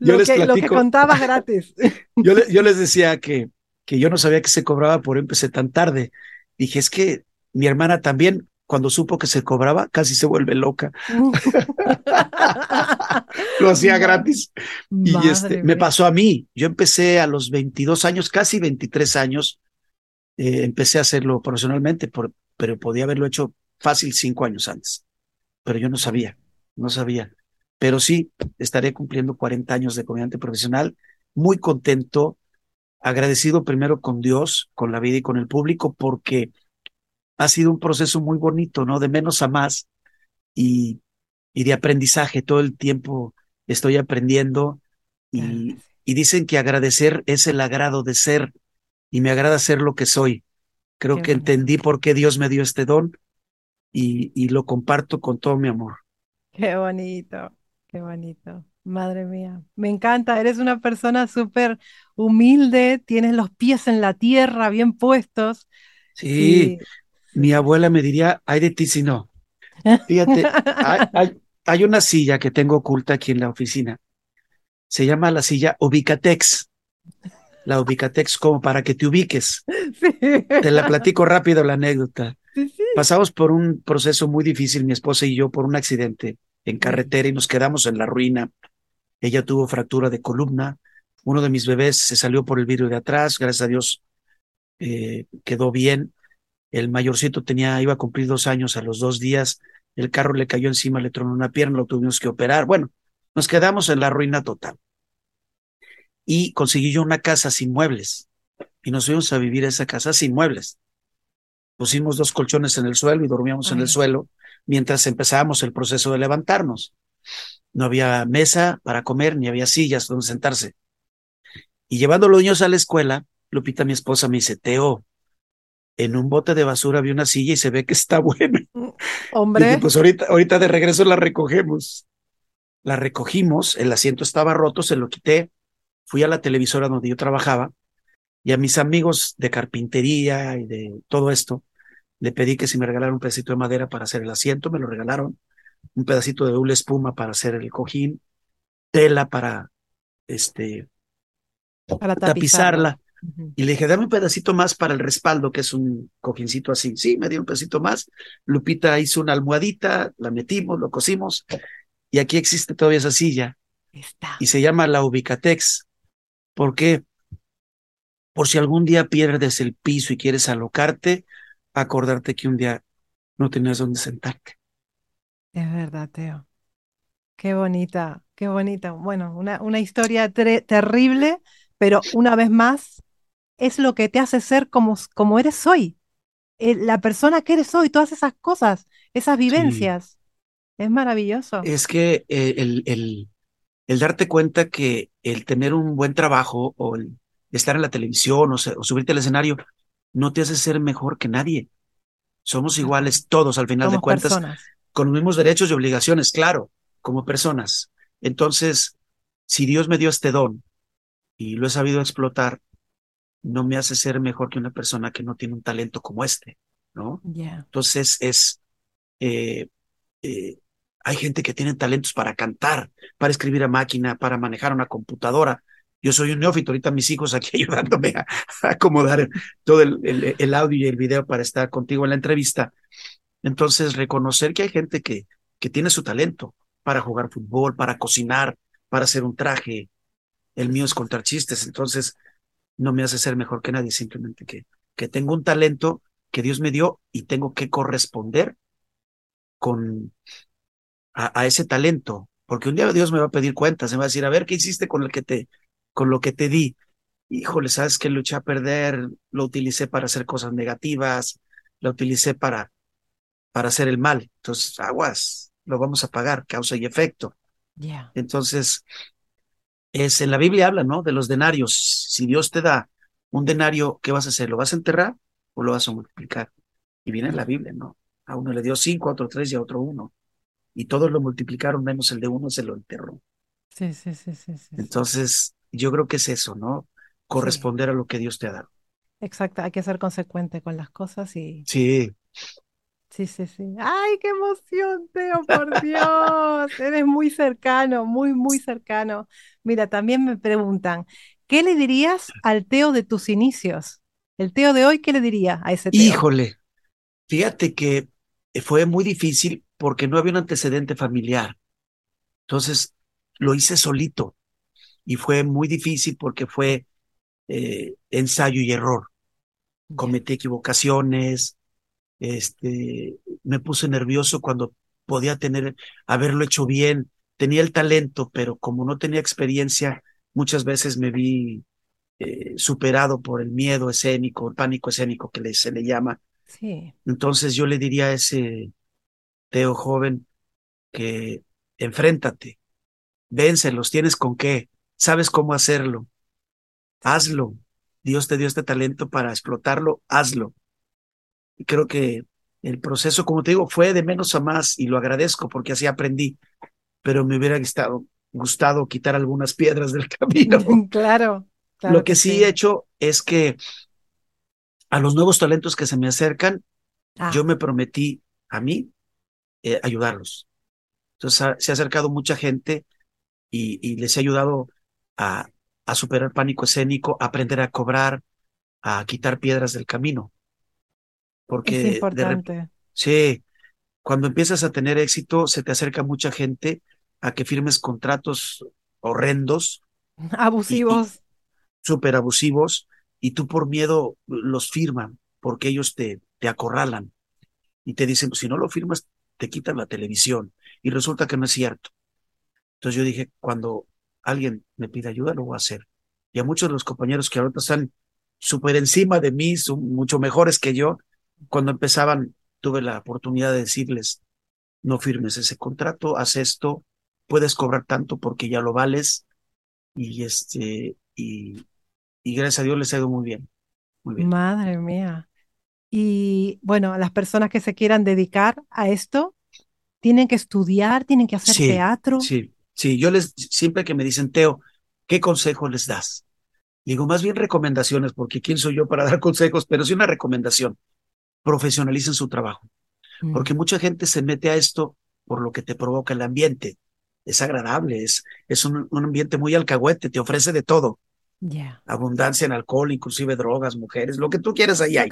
Yo lo, les que, lo que contabas gratis. Yo, le- yo les decía que, que yo no sabía que se cobraba por empecé tan tarde. Dije, es que mi hermana también, cuando supo que se cobraba, casi se vuelve loca. Lo hacía gratis. Y este, me pasó a mí. Yo empecé a los 22 años, casi 23 años, eh, empecé a hacerlo profesionalmente, por- pero podía haberlo hecho fácil cinco años antes. Pero yo no sabía, no sabía. Pero sí, estaré cumpliendo 40 años de comediante profesional, muy contento, agradecido primero con Dios, con la vida y con el público, porque ha sido un proceso muy bonito, ¿no? De menos a más y, y de aprendizaje. Todo el tiempo estoy aprendiendo y, y dicen que agradecer es el agrado de ser y me agrada ser lo que soy. Creo Qué que bonito. entendí por qué Dios me dio este don y, y lo comparto con todo mi amor. Qué bonito, qué bonito. Madre mía, me encanta. Eres una persona súper humilde, tienes los pies en la tierra bien puestos. Sí, Sí, mi abuela me diría, ay de ti si no. Fíjate, hay, hay, hay una silla que tengo oculta aquí en la oficina. Se llama la silla Ubicatex. La Ubicatex como para que te ubiques. sí. Te la platico rápido la anécdota. Sí, sí. Pasamos por un proceso muy difícil, mi esposa y yo, por un accidente en carretera y nos quedamos en la ruina. Ella tuvo fractura de columna. Uno de mis bebés se salió por el vidrio de atrás. Gracias a Dios eh, quedó bien. El mayorcito tenía, iba a cumplir dos años a los dos días. El carro le cayó encima, le tronó una pierna, lo tuvimos que operar. Bueno, nos quedamos en la ruina total. Y conseguí yo una casa sin muebles. Y nos fuimos a vivir a esa casa sin muebles. Pusimos dos colchones en el suelo y dormíamos en el suelo mientras empezábamos el proceso de levantarnos. No había mesa para comer, ni había sillas donde sentarse. Y llevando a los niños a la escuela, Lupita, mi esposa, me dice, Teo, en un bote de basura vi una silla y se ve que está buena. Dije, Hombre, pues ahorita, ahorita de regreso la recogemos. La recogimos, el asiento estaba roto, se lo quité, fui a la televisora donde yo trabajaba y a mis amigos de carpintería y de todo esto, le pedí que si me regalaran un pedacito de madera para hacer el asiento, me lo regalaron, un pedacito de doble espuma para hacer el cojín, tela para este para tapizarla. tapizarla. Y le dije, dame un pedacito más para el respaldo, que es un cojincito así. Sí, me dio un pedacito más. Lupita hizo una almohadita, la metimos, lo cosimos. Y aquí existe todavía esa silla Está. y se llama la Ubicatex. ¿Por qué? Por si algún día pierdes el piso y quieres alocarte, acordarte que un día no tenías dónde sentarte. Es verdad, Teo. Qué bonita, qué bonita. Bueno, una, una historia terrible, pero una vez más es lo que te hace ser como, como eres hoy. Eh, la persona que eres hoy, todas esas cosas, esas vivencias. Es maravilloso. Es que eh, el, el, el darte cuenta que el tener un buen trabajo o el estar en la televisión o, se- o subirte al escenario no te hace ser mejor que nadie. Somos iguales todos al final de cuentas, personas. con los mismos derechos y obligaciones, claro, como personas. Entonces, si Dios me dio este don y lo he sabido explotar, no me hace ser mejor que una persona que no tiene un talento como este, ¿no? Ya. Entonces es, eh, eh, hay gente que tiene talentos para cantar, para escribir a máquina, para manejar una computadora. Yo soy un neófito, ahorita mis hijos aquí ayudándome a, a acomodar todo el, el, el audio y el video para estar contigo en la entrevista. Entonces, reconocer que hay gente que, que tiene su talento para jugar fútbol, para cocinar, para hacer un traje. El mío es contar chistes, entonces no me hace ser mejor que nadie, simplemente que, que tengo un talento que Dios me dio y tengo que corresponder con a, a ese talento, porque un día Dios me va a pedir cuentas, me va a decir, a ver, ¿qué hiciste con el que te, con lo que te di? Híjole, sabes que lo eché a perder, lo utilicé para hacer cosas negativas, lo utilicé para, para hacer el mal. Entonces, aguas, lo vamos a pagar, causa y efecto. Ya. Entonces, es en la Biblia habla, ¿no? De los denarios. Si Dios te da un denario, ¿qué vas a hacer? ¿Lo vas a enterrar o lo vas a multiplicar? Y viene en la Biblia, ¿no? A uno le dio cinco, a otro tres y a otro uno. Y todos lo multiplicaron, menos el de uno se lo enterró. Sí, sí, sí, sí, sí, sí. Entonces, yo creo que es eso, ¿no? Corresponder a lo que Dios te ha dado. Exacto, hay que ser consecuente con las cosas y Sí, sí, sí, sí. ¡Ay, qué emoción, Teo, por Dios! Eres muy cercano, muy, muy cercano. Mira, también me preguntan, ¿qué le dirías al Teo de tus inicios? El Teo de hoy, ¿qué le diría a ese Teo? híjole, fíjate que fue muy difícil porque no había un antecedente familiar. Entonces, lo hice solito y fue muy difícil porque fue eh, ensayo y error. Cometí equivocaciones, este, me puse nervioso cuando podía tener, haberlo hecho bien. Tenía el talento, pero como no tenía experiencia, muchas veces me vi eh, superado por el miedo escénico, el pánico escénico que le, se le llama. Sí. Entonces yo le diría a ese Teo joven que enfréntate, vénselos, tienes con qué, sabes cómo hacerlo, hazlo. Dios te dio este talento para explotarlo, hazlo. Creo que el proceso, como te digo, fue de menos a más y lo agradezco porque así aprendí, pero me hubiera gustado, gustado quitar algunas piedras del camino. claro, claro. Lo que, sí, he hecho es que a los nuevos talentos que se me acercan, Ah, yo me prometí a mí eh, ayudarlos. Entonces ha- se ha acercado mucha gente y, y les he ayudado a, a superar pánico escénico, a aprender a cobrar, a quitar piedras del camino. Porque es de sí, cuando empiezas a tener éxito, se te acerca mucha gente a que firmes contratos horrendos, Abusivos. súper abusivos, y tú por miedo los firman, porque ellos te, te acorralan y te dicen, si no lo firmas, te quitan la televisión. Y resulta que no es cierto. Entonces yo dije, cuando alguien me pide ayuda, lo voy a hacer. Y a muchos de los compañeros que ahorita están súper encima de mí, son mucho mejores que yo, cuando empezaban, tuve la oportunidad de decirles, no firmes ese contrato, haz esto, puedes cobrar tanto porque ya lo vales. Y este, y, y gracias a Dios les ha ido muy bien. Muy bien. Madre mía. Y bueno, las personas que se quieran dedicar a esto, tienen que estudiar, tienen que hacer Sí, teatro. Sí, sí, yo les, siempre que me dicen, Teo, ¿qué consejo les das? Digo, más bien recomendaciones, porque quién soy yo para dar consejos, pero sí una recomendación. Profesionalicen su trabajo, Mm, porque mucha gente se mete a esto por lo que te provoca el ambiente. Es agradable, es, es un, un ambiente muy alcahuete, te ofrece de todo, abundancia en alcohol, inclusive drogas, mujeres, lo que tú quieras ahí hay.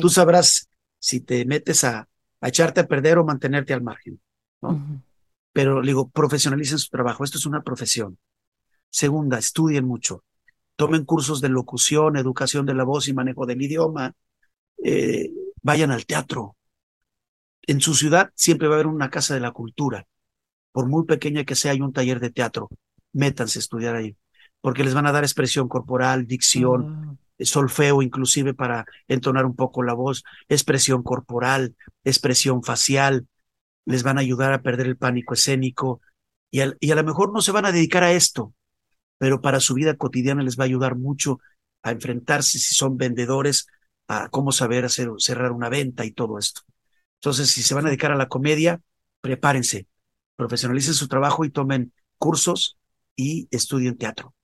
Tú sabrás si te metes a, a echarte a perder o mantenerte al margen. pero digo, profesionalicen su trabajo, esto es una profesión. Segunda, estudien mucho, tomen cursos de locución, educación de la voz y manejo del idioma, eh, vayan al teatro. En su ciudad siempre va a haber una casa de la cultura, por muy pequeña que sea, hay un taller de teatro, métanse a estudiar ahí, porque les van a dar expresión corporal, dicción, Oh, solfeo inclusive para entonar un poco la voz, expresión corporal, expresión facial, les van a ayudar a perder el pánico escénico y, al- y a lo mejor no se van a dedicar a esto, pero para su vida cotidiana les va a ayudar mucho a enfrentarse si son vendedores, a cómo saber hacer, cerrar una venta y todo esto. Entonces, si se van a dedicar a la comedia, prepárense, profesionalicen su trabajo y tomen cursos y estudien teatro.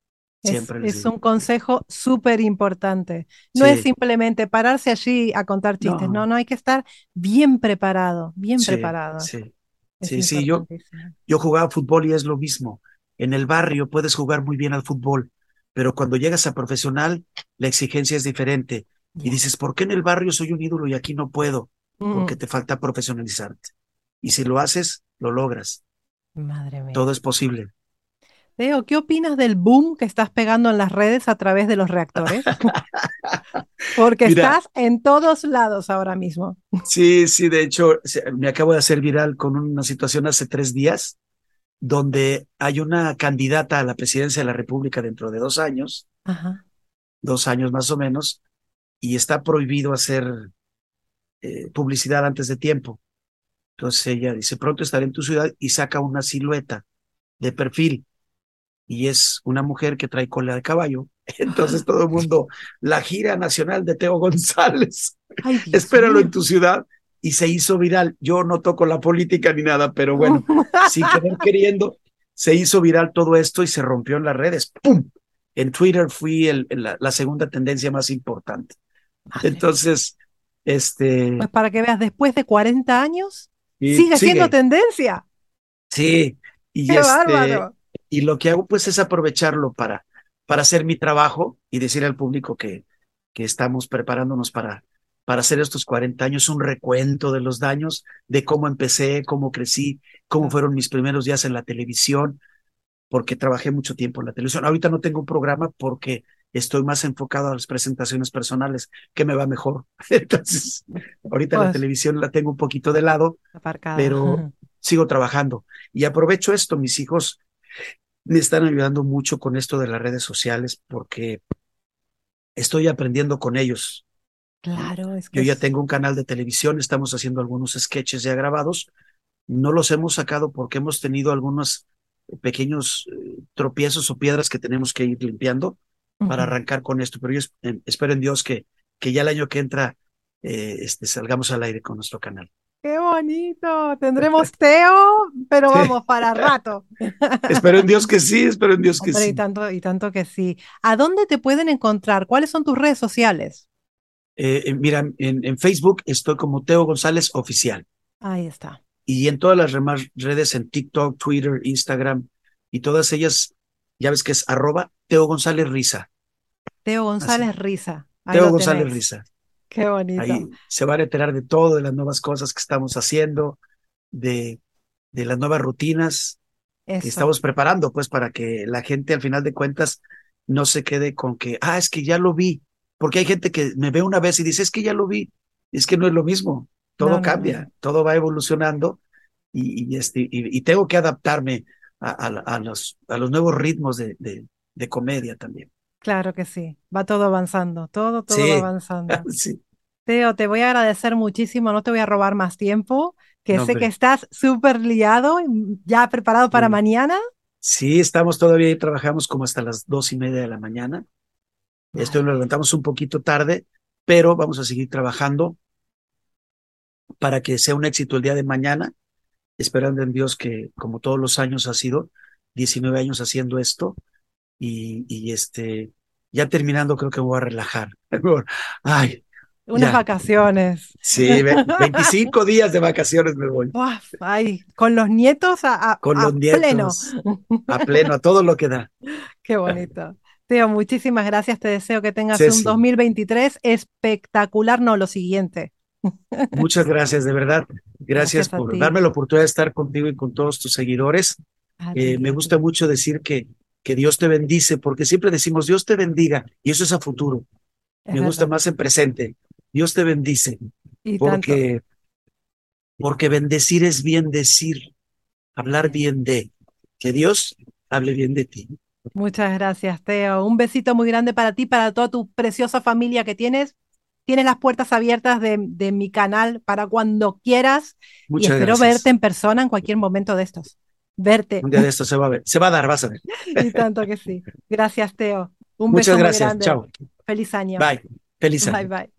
es, Siempre es digo. un consejo súper importante. No es simplemente pararse allí a contar chistes, no, No. no, hay que estar bien preparado, bien Sí, preparado. sí. Es Sí, sí, yo. Yo jugaba fútbol y es lo mismo. En el barrio puedes jugar muy bien al fútbol, pero cuando llegas a profesional, la exigencia es diferente. Y dices, ¿por qué en el barrio soy un ídolo y aquí no puedo? Porque Mm, te falta profesionalizarte. Y si lo haces, lo logras. madre mía. Todo es posible. Teo, ¿qué opinas del boom que estás pegando en las redes a través de los reactores? Porque Mira. estás en todos lados ahora mismo. Sí, sí, de hecho, me acabo de hacer viral con una situación hace tres días donde hay una candidata a la presidencia de la República dentro de dos años, Ajá. dos años más o menos, y está prohibido hacer eh, publicidad antes de tiempo. Entonces ella dice, pronto estaré en tu ciudad y saca una silueta de perfil y es una mujer que trae cola de caballo. Entonces todo el mundo, la gira nacional de Teo González, Ay, espéralo en tu ciudad y se hizo viral. Yo no toco la política ni nada, pero bueno, sin querer queriendo, se hizo viral todo esto y se rompió en las redes. ¡Pum! En Twitter fui el, la, la segunda tendencia más importante. Madre. Entonces, este... Pues para que veas, después de 40 años, y sigue siendo sigue. tendencia. Sí, y ¡Qué este, bárbaro! y lo que hago pues es aprovecharlo para, para hacer mi trabajo y decir al público que, que estamos preparándonos para, para hacer estos 40 años, un recuento de los daños, de cómo empecé, cómo crecí, cómo fueron mis primeros días en la televisión, porque trabajé mucho tiempo en la televisión. Ahorita no tengo un programa porque estoy más enfocado a las presentaciones personales, que me va mejor. Entonces, ahorita la Pues- televisión la tengo un poquito de lado, pero sigo trabajando y aprovecho esto. Mis hijos me están ayudando mucho con esto de las redes sociales porque estoy aprendiendo con ellos. Claro, es que Yo ya tengo un canal de televisión, estamos haciendo algunos sketches ya grabados. No los hemos sacado porque hemos tenido algunos pequeños eh, tropiezos o piedras que tenemos que ir limpiando para arrancar con esto. Pero yo eh, espero en Dios que, que ya el año que entra eh, este, salgamos al aire con nuestro canal. ¡Qué bonito! Tendremos Teo, pero Sí. vamos para rato. espero en Dios que sí, espero en Dios que Hombre, y sí. tanto, y tanto que sí. ¿A dónde te pueden encontrar? ¿Cuáles son tus redes sociales? Eh, eh, mira, en, en Facebook estoy como Teo González Oficial Ahí está. y en todas las demás redes, en TikTok, Twitter, Instagram y todas ellas, ya ves que es arroba Teo González Risa. Teo González Risa. Ahí Teo González tenéis. Risa. Qué bonito. Ahí se van a enterar de todo, de las nuevas cosas que estamos haciendo, de, de las nuevas rutinas que estamos preparando, pues para que la gente al final de cuentas no se quede con que, ah, es que ya lo vi, porque hay gente que me ve una vez y dice, es que ya lo vi, es que no es lo mismo, todo No, no, cambia, no. todo va evolucionando y, y este, y, y tengo que adaptarme a, a- a los, a los nuevos ritmos de, de, de comedia también. Claro que sí. Va todo avanzando. Todo, todo Sí. va avanzando. Sí, Teo, te voy a agradecer muchísimo. No te voy a robar más tiempo, que No, sé que estás súper liado, ya preparado para Sí. mañana. sí, estamos todavía y trabajamos como hasta las dos y media de la mañana. Esto lo levantamos un poquito tarde, pero vamos a seguir trabajando para que sea un éxito el día de mañana, esperando en Dios que, como todos los años ha sido, 19 años haciendo esto, y, y este, ya terminando creo que voy a relajar. Ay, Unas Ya. vacaciones. sí, ve- 25 días de vacaciones me voy, Uf, ay, con los nietos a, a- con a los pleno. nietos, a pleno, a todo lo que da. Qué bonito. Teo, muchísimas gracias. Te deseo que tengas un Ceci. 2023 espectacular. No, lo siguiente. Muchas gracias, de verdad. Gracias por darme la oportunidad de estar contigo y con todos tus seguidores. Eh, me gusta mucho decir que, que Dios te bendice, porque siempre decimos Dios te bendiga, y eso es a futuro. Es Me gusta verdad. más en presente. Dios te bendice, Y tanto. porque, porque bendecir es bien decir, hablar bien de, que Dios hable bien de ti. Muchas gracias, Teo. Un besito muy grande para ti, para toda tu preciosa familia que tienes. Tienes las puertas abiertas de, de mi canal para cuando quieras y Muchas espero gracias. verte en persona en cualquier momento de estos. Verte. Un día de esto se va a ver, se va a dar, vas a ver. Y tanto que sí. Gracias, Teo. Un Muchas beso muy gracias. grande. Chao. Feliz año. Bye. Feliz año. Bye, bye.